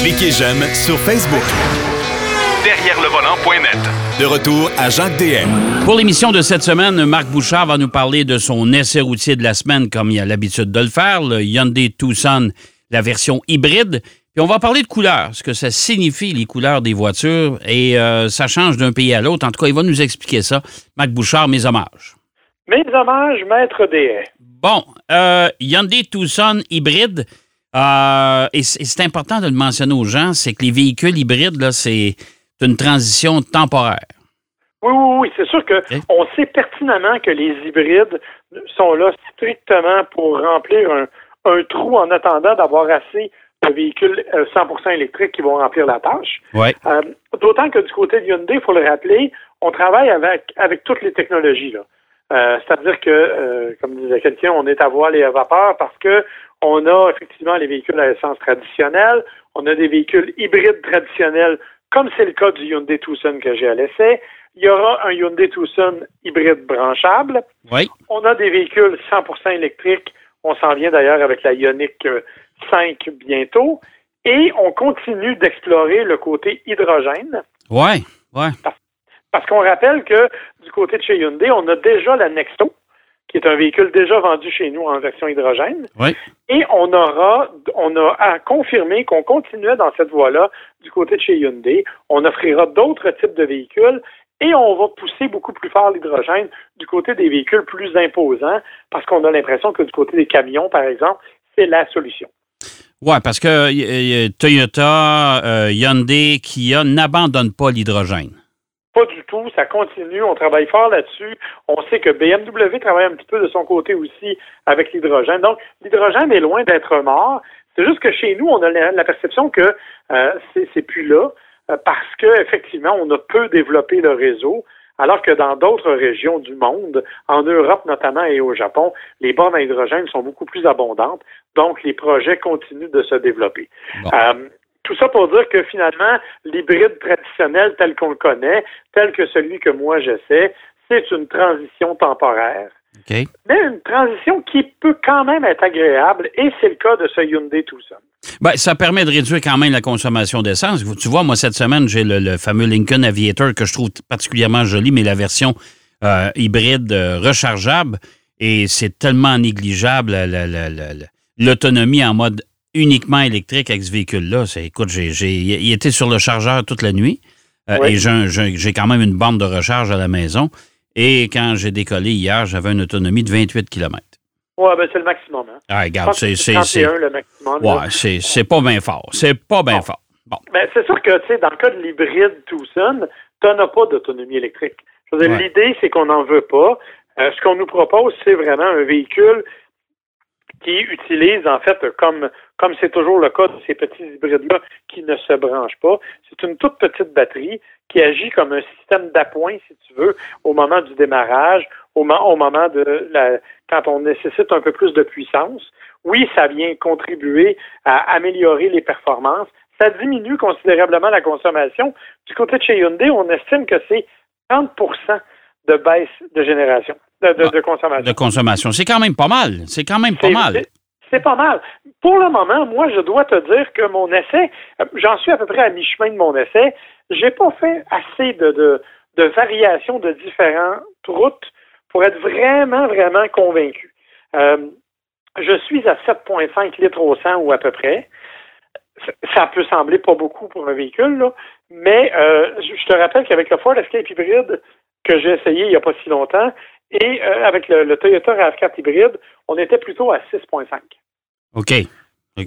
Cliquez j'aime sur Facebook. Derrière le volant.net. De retour à Jacques DM. Pour l'émission de cette semaine, Marc Bouchard va nous parler de son essai routier de la semaine, comme il a l'habitude de le faire, le Hyundai Tucson, la version hybride. Puis on va parler de couleurs, ce que ça signifie, les couleurs des voitures, et euh, ça change d'un pays à l'autre. En tout cas, il va nous expliquer ça. Marc Bouchard, mes hommages. Mes hommages, maître des Bon, euh, Hyundai Tucson hybride, euh, et c'est important de le mentionner aux gens, c'est que les véhicules hybrides, là, c'est une transition temporaire. Oui, oui, oui. C'est sûr qu'on sait pertinemment que les hybrides sont là strictement pour remplir un, un trou en attendant d'avoir assez de véhicules 100% euh, électriques qui vont remplir la tâche. Ouais. Euh, D'autant que du côté de Hyundai, il faut le rappeler, on travaille avec, avec toutes les technologies. Là. Euh, C'est-à-dire que, euh, comme disait quelqu'un, on est à voile et à vapeur parce que on a effectivement les véhicules à essence traditionnelle, on a des véhicules hybrides traditionnels, comme c'est le cas du Hyundai Tucson que j'ai à l'essai. Il y aura un Hyundai Tucson hybride branchable. Oui. On a des véhicules 100% électriques. On s'en vient d'ailleurs avec la Ioniq 5 bientôt. Et on continue d'explorer le côté hydrogène. Oui, oui. Parce, qu'on rappelle que du côté de chez Hyundai, on a déjà la Nexto, qui est un véhicule déjà vendu chez nous en version hydrogène. Oui. Et on aura, on a à confirmer qu'on continuait dans cette voie-là du côté de chez Hyundai. On offrira d'autres types de véhicules et on va pousser beaucoup plus fort l'hydrogène du côté des véhicules plus imposants parce qu'on a l'impression que du côté des camions, par exemple, c'est la solution. Oui, parce que Toyota, euh, Hyundai, Kia n'abandonnent pas l'hydrogène. Pas du tout, ça continue, on travaille fort là-dessus. On sait que BMW travaille un petit peu de son côté aussi avec l'hydrogène. Donc, l'hydrogène est loin d'être mort. C'est juste que chez nous, on a la, perception que euh, c'est plus là euh, parce qu'effectivement, on a peu développé le réseau. Alors que dans d'autres régions du monde, en Europe notamment et au Japon, les bornes à hydrogène sont beaucoup plus abondantes. Donc, les projets continuent de se développer. Euh, tout ça pour dire que finalement, l'hybride traditionnel tel qu'on le connaît, tel que celui que moi j'essaie, c'est une transition temporaire. Mais une transition qui peut quand même être agréable, et c'est le cas de ce Hyundai Tucson. Ben, ça permet de réduire quand même la consommation d'essence. Tu vois, moi, cette semaine, j'ai le, fameux Lincoln Aviator que je trouve particulièrement joli, mais la version euh, hybride euh, rechargeable, et c'est tellement négligeable l'autonomie en mode uniquement électrique avec ce véhicule-là. Écoute, j'ai, il était sur le chargeur toute la nuit, euh, et j'ai quand même une bande de recharge à la maison. Et quand j'ai décollé hier, j'avais une autonomie de 28 km. Oui, ben c'est le maximum. Hein? Ah, regarde, c'est. C'est le maximum. Ouais, c'est pas bien fort. C'est pas bien fort. Bon. Ben, c'est sûr que, tu sais, dans le cas de l'hybride Tucson, tu n'as pas d'autonomie électrique. L'idée, c'est qu'on n'en veut pas. Euh, ce qu'on nous propose, c'est vraiment un véhicule qui utilise, en fait, comme comme c'est toujours le cas de ces petits hybrides-là qui ne se branchent pas, c'est une toute petite batterie qui agit comme un système d'appoint, si tu veux, au moment du démarrage, au, au moment de la, quand on nécessite un peu plus de puissance. Oui, ça vient contribuer à améliorer les performances. Ça diminue considérablement la consommation. Du côté de chez Hyundai, on estime que c'est 30% de baisse de génération, de, de, consommation. De consommation. C'est quand même pas mal. C'est quand même pas mal. C'est pas mal. Pour le moment, moi, je dois te dire que mon essai, j'en suis à peu près à mi-chemin de mon essai. J'ai pas fait assez de, de, de variations de différentes routes pour être vraiment, vraiment convaincu. Euh, je suis à 7,5 litres au 100 ou à peu près. Ça peut sembler pas beaucoup pour un véhicule, là, mais euh, je te rappelle qu'avec le Ford Escape hybride que j'ai essayé il n'y a pas si longtemps, et euh, avec le, Toyota RAV4 hybride, on était plutôt à 6,5. OK.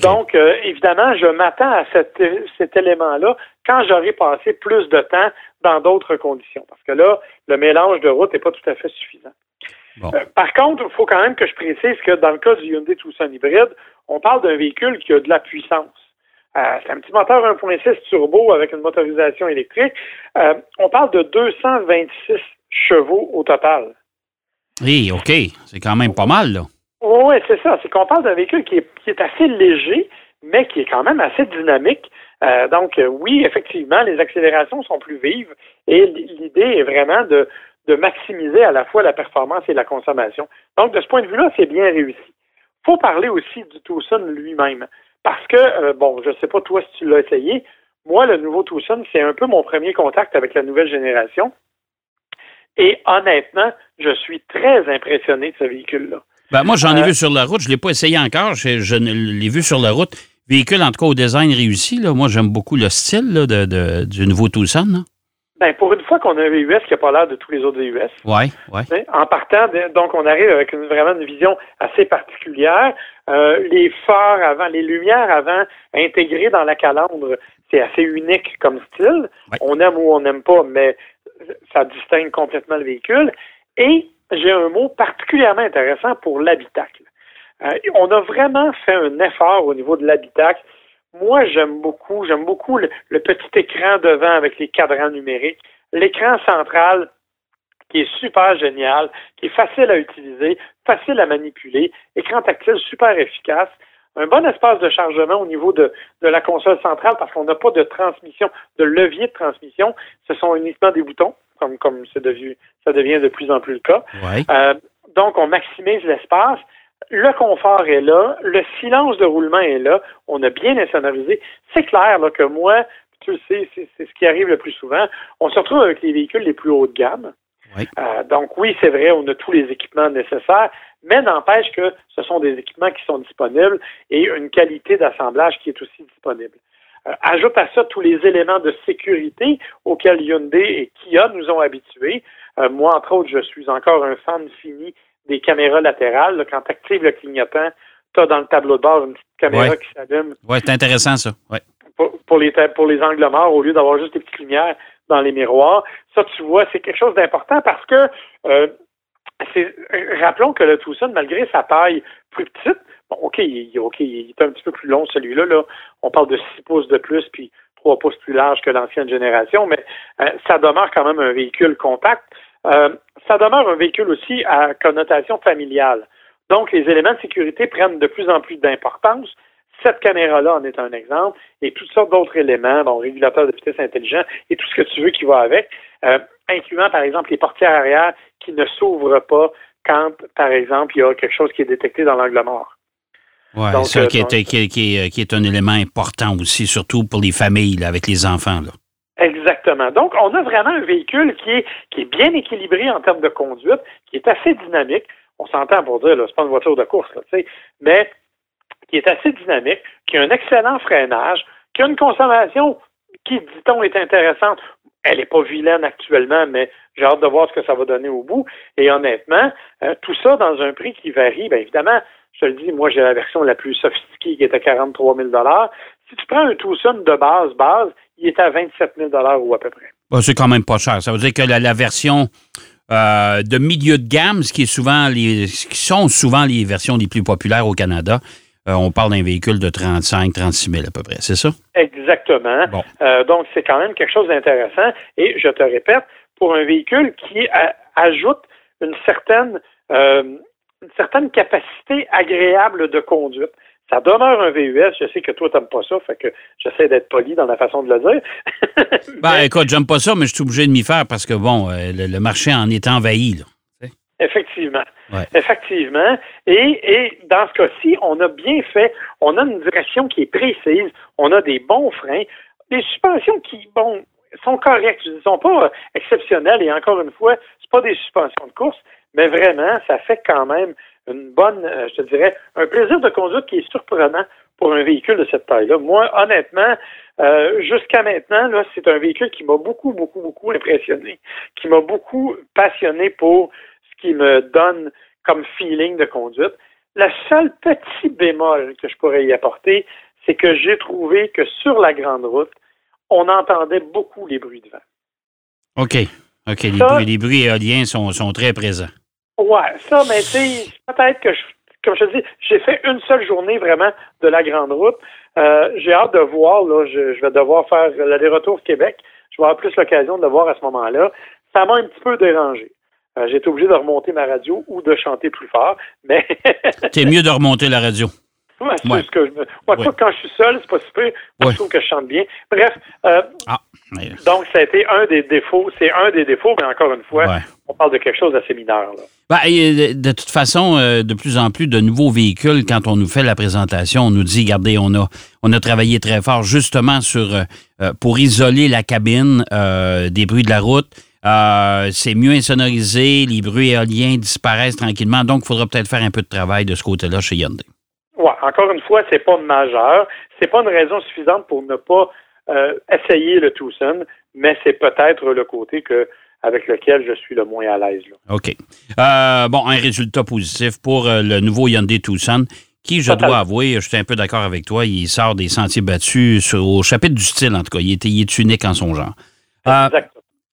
Donc, euh, évidemment, je m'attends à cet, cet élément-là quand j'aurai passé plus de temps dans d'autres conditions. Parce que là, le mélange de route n'est pas tout à fait suffisant. Euh, par contre, il faut quand même que je précise que dans le cas du Hyundai Tucson hybride, on parle d'un véhicule qui a de la puissance. c'est un petit moteur 1.6 turbo avec une motorisation électrique. on parle de 226 chevaux au total. Oui, OK. C'est quand même pas mal, là. Oui, c'est ça. C'est qu'on parle d'un véhicule qui est, assez léger, mais qui est quand même assez dynamique. Euh, donc, euh, oui, effectivement, les accélérations sont plus vives et l'idée est vraiment de, maximiser à la fois la performance et la consommation. Donc, de ce point de vue-là, c'est bien réussi. Il faut parler aussi du Tucson lui-même. Parce que, euh, bon, je sais pas toi si tu l'as essayé, moi, le nouveau Tucson, c'est un peu mon premier contact avec la nouvelle génération. Et honnêtement, je suis très impressionné de ce véhicule-là. Ben, moi, j'en ai Euh, vu sur la route. Je ne l'ai pas essayé encore. Je, je ne l'ai vu sur la route. Véhicule, en tout cas, au design réussi. Là. Moi, j'aime beaucoup le style là, de, de- du nouveau Tucson. là. Ben, pour une fois qu'on a un VUS qui n'a pas l'air de tous les autres VUS, ouais. hein, en partant, de- donc on arrive avec une, vraiment une vision assez particulière. Euh, les phares avant, les lumières avant intégrées dans la calandre, c'est assez unique comme style. Ouais. On aime ou on n'aime pas, mais ça distingue complètement le véhicule. Et j'ai un mot particulièrement intéressant pour l'habitacle. Euh, on a vraiment fait un effort au niveau de l'habitacle. Moi, j'aime beaucoup, j'aime beaucoup le, le petit écran devant avec les cadrans numériques, l'écran central qui est super génial, qui est facile à utiliser, facile à manipuler, écran tactile super efficace, un bon espace de chargement au niveau de, de la console centrale parce qu'on n'a pas de transmission, de levier de transmission, ce sont uniquement des boutons, comme, comme c'est devenu- ça devient de plus en plus le cas. ouais. Euh, donc, on maximise l'espace. Le confort est là. Le silence de roulement est là. On a bien insonorisé. C'est clair là, que moi, tu le sais, c'est c'est ce qui arrive le plus souvent. On se retrouve avec les véhicules les plus haut de gamme. Oui. Euh, donc, oui, c'est vrai, on a tous les équipements nécessaires, mais n'empêche que ce sont des équipements qui sont disponibles et une qualité d'assemblage qui est aussi disponible. Euh, ajoute à ça tous les éléments de sécurité auxquels Hyundai et Kia nous ont habitués. Euh, moi, entre autres, je suis encore un fan fini des caméras latérales. là. quand tu actives le clignotant, tu as dans le tableau de bord une petite caméra Ouais. qui s'allume Ouais, c'est intéressant, ça. Ouais. pour, pour les, pour les angles morts au lieu d'avoir juste des petites lumières dans les miroirs. Ça, tu vois, c'est quelque chose d'important parce que euh, rappelons que le Tucson, malgré sa taille plus petite, bon, OK, il, il est un petit peu plus long celui-là. Là. On parle de 6 pouces de plus puis 3 pouces plus large que l'ancienne génération, mais euh, ça demeure quand même un véhicule compact. Euh, ça demeure un véhicule aussi à connotation familiale. Donc, les éléments de sécurité prennent de plus en plus d'importance. Cette caméra-là en est un exemple, et toutes sortes d'autres éléments, bon, régulateur de vitesse intelligent et tout ce que tu veux qui va avec, euh, incluant par exemple les portières arrière qui ne s'ouvrent pas quand, par exemple, il y a quelque chose qui est détecté dans l'angle mort. Donc, ça euh, qui, est, qui, est- qui est- qui est un élément important aussi, surtout pour les familles là, avec les enfants. Là. Exactement. Donc, on a vraiment un véhicule qui est, qui est bien équilibré en termes de conduite, qui est assez dynamique. On s'entend pour dire, c'est pas une voiture de course, là, tu sais, mais qui est assez dynamique, qui a un excellent freinage, qui a une consommation qui, dit-on, est intéressante. Elle n'est pas vilaine actuellement, mais j'ai hâte de voir ce que ça va donner au bout. Et honnêtement, euh, tout ça dans un prix qui varie, bien évidemment, je te le dis, moi j'ai la version la plus sophistiquée qui est à 43 000 Si tu prends un Tucson de base, base, il est à 27 000 ou à peu près. C'est quand même pas cher. Ça veut dire que la, la version euh, de milieu de gamme, ce qui est souvent les, ce qui sont souvent les versions les plus populaires au Canada, euh, on parle d'un véhicule de 35, 36 000 à peu près, c'est ça? Exactement. Bon. Euh, donc, c'est quand même quelque chose d'intéressant. Et je te répète, pour un véhicule qui a- ajoute une certaine, euh, une certaine capacité agréable de conduite. Ça demeure un VUS. Je sais que toi, t'aimes pas ça, fait que j'essaie d'être poli dans la façon de le dire. Ben, Mais- écoute, j'aime pas ça, mais je suis obligé de m'y faire parce que, bon, le, le marché en est envahi. Là. Effectivement. Ouais. Effectivement. Et, et dans ce cas-ci, on a bien fait, on a une direction qui est précise, on a des bons freins, des suspensions qui, bon, sont correctes, ils ne sont pas euh, exceptionnelles, et encore une fois, c'est pas des suspensions de course, mais vraiment, ça fait quand même une bonne, euh, je te dirais, un plaisir de conduite qui est surprenant pour un véhicule de cette taille-là. Moi, honnêtement, euh, jusqu'à maintenant, là, c'est un véhicule qui m'a beaucoup, beaucoup, beaucoup impressionné, qui m'a beaucoup passionné pour ce qui me donne comme feeling de conduite. Le seul petit bémol que je pourrais y apporter, c'est que j'ai trouvé que sur la grande route, on entendait beaucoup les bruits de vent. OK. OK. Les, bruits, les bruits éoliens sont, sont très présents. Ouais, ça, mais tu sais, peut-être que, je, comme je te dis, j'ai fait une seule journée vraiment de la grande route. Euh, j'ai hâte de voir, là, je, je vais devoir faire l'aller-retour Québec. Je vais avoir plus l'occasion de le voir à ce moment-là. Ça m'a un petit peu dérangé. Euh, j'ai été obligé de remonter ma radio ou de chanter plus fort, mais C'est mieux de remonter la radio. Ouais, Ouais. ce que je me... Moi, Ouais. quoi, quand je suis seul, c'est pas super. Je trouve que je chante bien. Bref, euh, Ah. Mais- Donc, ça a été un des défauts. C'est un des défauts, mais encore une fois, on parle de quelque chose d'assez mineur. Là. Ben, et de toute façon, euh, de plus en plus de nouveaux véhicules, quand on nous fait la présentation, on nous dit, regardez, on a, on a travaillé très fort justement sur euh, euh, pour isoler la cabine euh, des bruits de la route. Euh, c'est mieux insonorisé, les bruits éoliens disparaissent tranquillement. Donc, il faudra peut-être faire un peu de travail de ce côté-là chez Hyundai. Ouais, encore une fois, c'est pas majeur. C'est pas une raison suffisante pour ne pas euh, essayer le Tucson, mais c'est peut-être le côté que avec lequel je suis le moins à l'aise. OK. Euh, bon, un résultat positif pour le nouveau Hyundai Tucson, qui, je dois avouer, je suis un peu d'accord avec toi, il sort des sentiers battus sur- au chapitre du style, en tout cas. Il est, il est unique en son genre. Euh.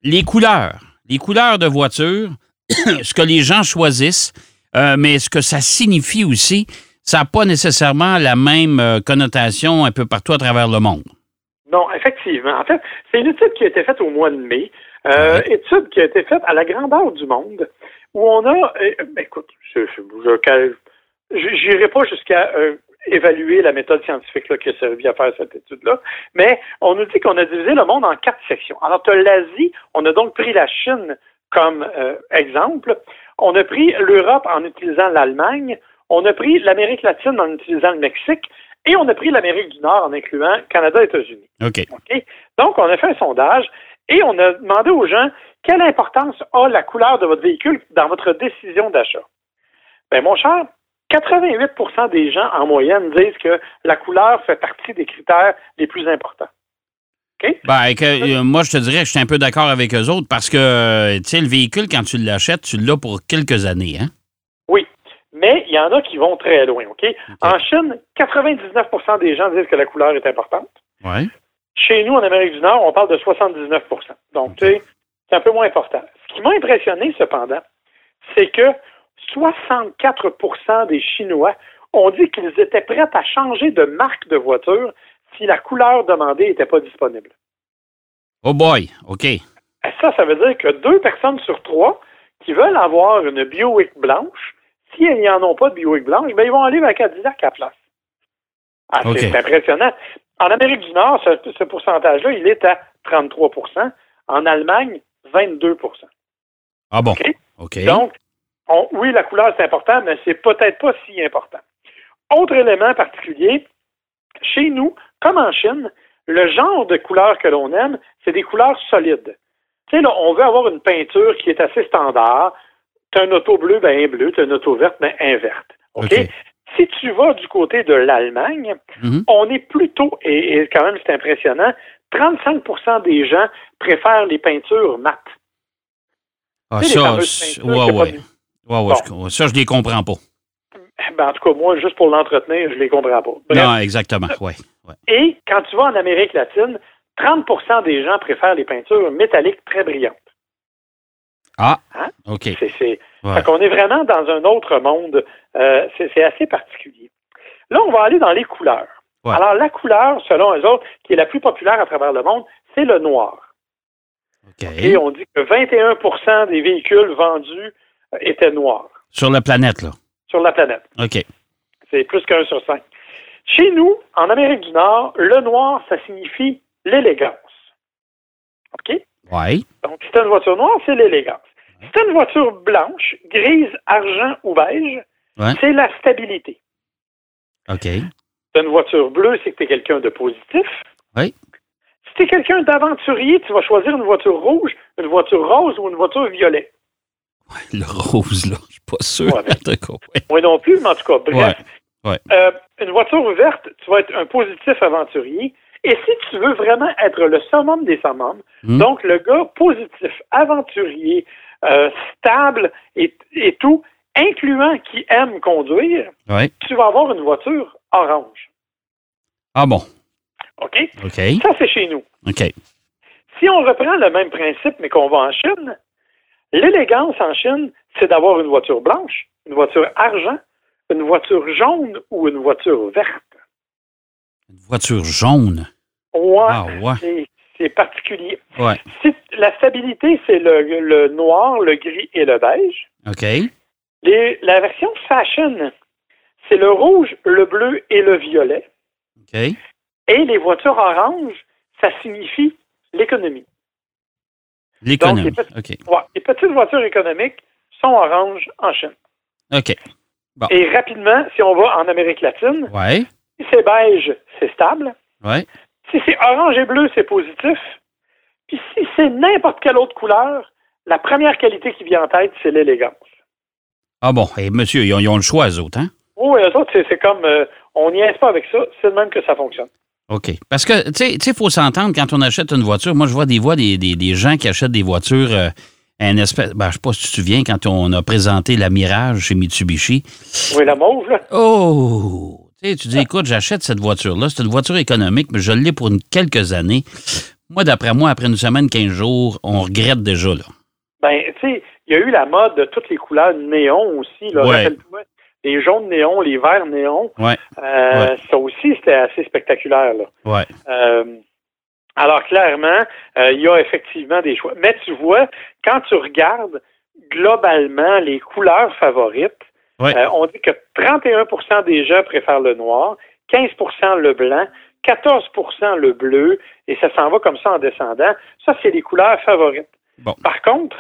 Les couleurs. Les couleurs de voiture, ce que les gens choisissent, euh, mais ce que ça signifie aussi, ça n'a pas nécessairement la même euh, connotation un peu partout à travers le monde. Non, effectivement. En fait, c'est une étude qui a été faite au mois de mai. Euh, Étude qui a été faite à la grandeur du monde, où on a, euh, écoute, je je n'irai pas jusqu'à euh, évaluer la méthode scientifique là, qui a servi à faire cette étude-là, mais on nous dit qu'on a divisé le monde en quatre sections. Alors, tu as l'Asie, on a donc pris la Chine comme euh, exemple, on a pris l'Europe en utilisant l'Allemagne, on a pris l'Amérique latine en utilisant le Mexique, et on a pris l'Amérique du Nord en incluant Canada et États-Unis. OK. OK? Donc, on a fait un sondage et on a demandé aux gens quelle importance a la couleur de votre véhicule dans votre décision d'achat? Ben, mon cher, 88% des gens en moyenne disent que la couleur fait partie des critères les plus importants. Ben, que, euh, moi, je te dirais que je suis un peu d'accord avec eux autres parce que, euh, tu sais, le véhicule, quand tu l'achètes, tu l'as pour quelques années. Hein? Oui, mais il y en a qui vont très loin. OK? En Chine, 99% des gens disent que la couleur est importante. Oui. Chez nous, en Amérique du Nord, on parle de 79% Donc, tu sais, c'est un peu moins important. Ce qui m'a impressionné, cependant, c'est que 64% des Chinois ont dit qu'ils étaient prêts à changer de marque de voiture si la couleur demandée n'était pas disponible. Oh boy, OK. Ça, ça veut dire que deux personnes sur trois qui veulent avoir une Buick blanche, si elles n'y en ont pas de Buick blanche, ben, ils vont aller vers Cadillac à la place. Ah, c'est impressionnant. En Amérique du Nord, ce, ce pourcentage-là, il est à 33% En Allemagne, 22% Ah bon. OK? OK. Donc, on- oui, la couleur, c'est important, mais c'est peut-être pas si important. Autre élément particulier, chez nous, comme en Chine, le genre de couleur que l'on aime, c'est des couleurs solides. Tu sais, là, on veut avoir une peinture qui est assez standard. Tu as un auto bleu, ben un bleu. Tu as une auto verte, ben un verte. OK? Si tu vas du côté de l'Allemagne, Mhm. on est plutôt, et, et quand même c'est impressionnant, 35% des gens préfèrent les peintures mates. Ah, ça, ouais, pas ouais. ouais, je- ça, je les comprends pas. Ben, en tout cas, moi, juste pour l'entretenir, je les comprends pas. Bref. Non, exactement. Ouais. ouais. Et quand tu vas en Amérique latine, 30% des gens préfèrent les peintures métalliques très brillantes. Ah, Hein? OK. C'est, c'est, Ouais. Qu'on est vraiment dans un autre monde. Euh, c'est, assez particulier. Là, on va aller dans les couleurs. Ouais. Alors, la couleur, selon eux autres, qui est la plus populaire à travers le monde, c'est le noir. OK. Et on dit que 21% des véhicules vendus étaient noirs Sur la planète, là. sur la planète. OK. C'est plus qu'un sur cinq. Chez nous, en Amérique du Nord, le noir, ça signifie l'élégance. OK? Ouais. Donc, si tu une voiture noire, c'est l'élégance. Si tu une voiture blanche, grise, argent ou beige, Ouais. c'est la stabilité. OK. Si tu une voiture bleue, c'est que tu es quelqu'un de positif. Oui. Si tu es quelqu'un d'aventurier, tu vas choisir une voiture rouge, une voiture rose ou une voiture Le rose, là. Je suis pas sûr. Ouais, mais- En tout cas, ouais. Moi non plus, mais en tout cas, bref. Euh, une voiture verte, tu vas être un positif aventurier. Et si tu veux vraiment être le summum des summums, Hmm. donc le gars positif, aventurier, euh, stable et, et tout, incluant qui aime conduire, Ouais. tu vas avoir une voiture orange. Ah bon? OK? OK. Ça, c'est chez nous. OK. Si on reprend le même principe, mais qu'on va en Chine, l'élégance en Chine, c'est d'avoir une voiture blanche, une voiture argent, une voiture jaune ou une voiture verte. Une voiture jaune. Ouais, Ah, ouais. c'est- particulier. Ouais. La stabilité, c'est le, le noir, le gris et le beige. OK. Les- la version fashion, c'est le rouge, le bleu et le violet. OK. Et les voitures oranges, ça signifie l'économie. L'économie. Donc, OK. Ouais, les petites voitures économiques sont orange en Chine. OK. Et rapidement, si on va en Amérique latine, Ouais. si c'est beige, c'est stable. Ouais. Si c'est orange et bleu, c'est positif. Puis si c'est n'importe quelle autre couleur, la première qualité qui vient en tête, c'est l'élégance. Ah bon, et monsieur, ils ont, ils ont le choix, eux autres, hein? Oui, eux autres, c'est c'est comme, euh, on n'y aise pas avec ça, c'est de même que ça fonctionne. OK. Parce que, tu sais, il faut s'entendre quand on achète une voiture. Moi, je vois des voix des, des, des gens qui achètent des voitures, euh, un espèce. Ben, je sais pas si tu te souviens, quand on a présenté la Mirage chez Mitsubishi. Oui, la mauve, là. Oh! Tu sais, tu dis, écoute, j'achète cette voiture-là. C'est une voiture économique, mais je l'ai pour une- quelques années. Moi, d'après moi, après une semaine, 15 jours, on regrette déjà, là. Ben, tu sais, il y a eu la mode de toutes les couleurs néon aussi. Là, Ouais. Les jaunes néons, les verts néons. Ouais. Euh, Ouais. Ça aussi, c'était assez spectaculaire. Là. Ouais. Euh, alors, clairement, euh, il y a effectivement des choix. Mais tu vois, quand tu regardes globalement les couleurs favorites, on dit que 31% des gens préfèrent le noir, 15% le blanc, 14% le bleu, et ça s'en va comme ça en descendant. Ça, c'est les couleurs favorites. Bon. Par contre,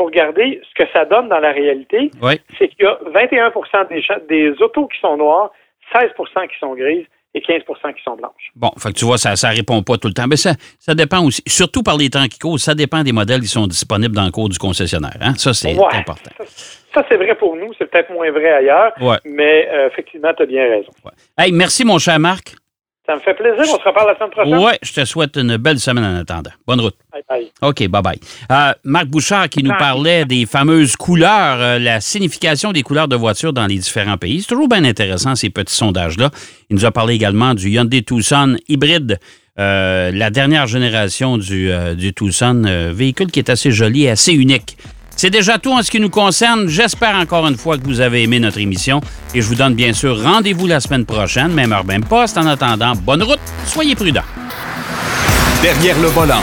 faut regarder ce que ça donne dans la réalité. C'est qu'il y a 21 des, des autos qui sont noires, 16 qui sont grises et 15 qui sont blanches. Bon, fait que tu vois, ça ne répond pas tout le temps. Mais ça, ça dépend aussi, surtout par les temps qui courent, ça dépend des modèles qui sont disponibles dans le cours du concessionnaire. Hein? Ça, c'est Ouais. important. Ça, ça, c'est vrai pour nous, c'est peut-être moins vrai ailleurs, Ouais. mais euh, effectivement, tu as bien raison. ouais. Hey, merci, mon cher Marc. Ça me fait plaisir. On se reparle la semaine prochaine. Ouais, je te souhaite une belle semaine en attendant. Bonne route. Bye bye. OK, bye-bye. Euh, Marc Bouchard qui nous parlait des fameuses couleurs, euh, la signification des couleurs de voitures dans les différents pays. C'est toujours bien intéressant, ces petits sondages-là. Il nous a parlé également du Hyundai Tucson hybride, euh, la dernière génération du, du Tucson, véhicule qui est assez joli et assez unique. C'est déjà tout en ce qui nous concerne. J'espère encore une fois que vous avez aimé notre émission et je vous donne bien sûr rendez-vous la semaine prochaine, même heure, même poste. En attendant, bonne route, soyez prudents. Derrière le volant.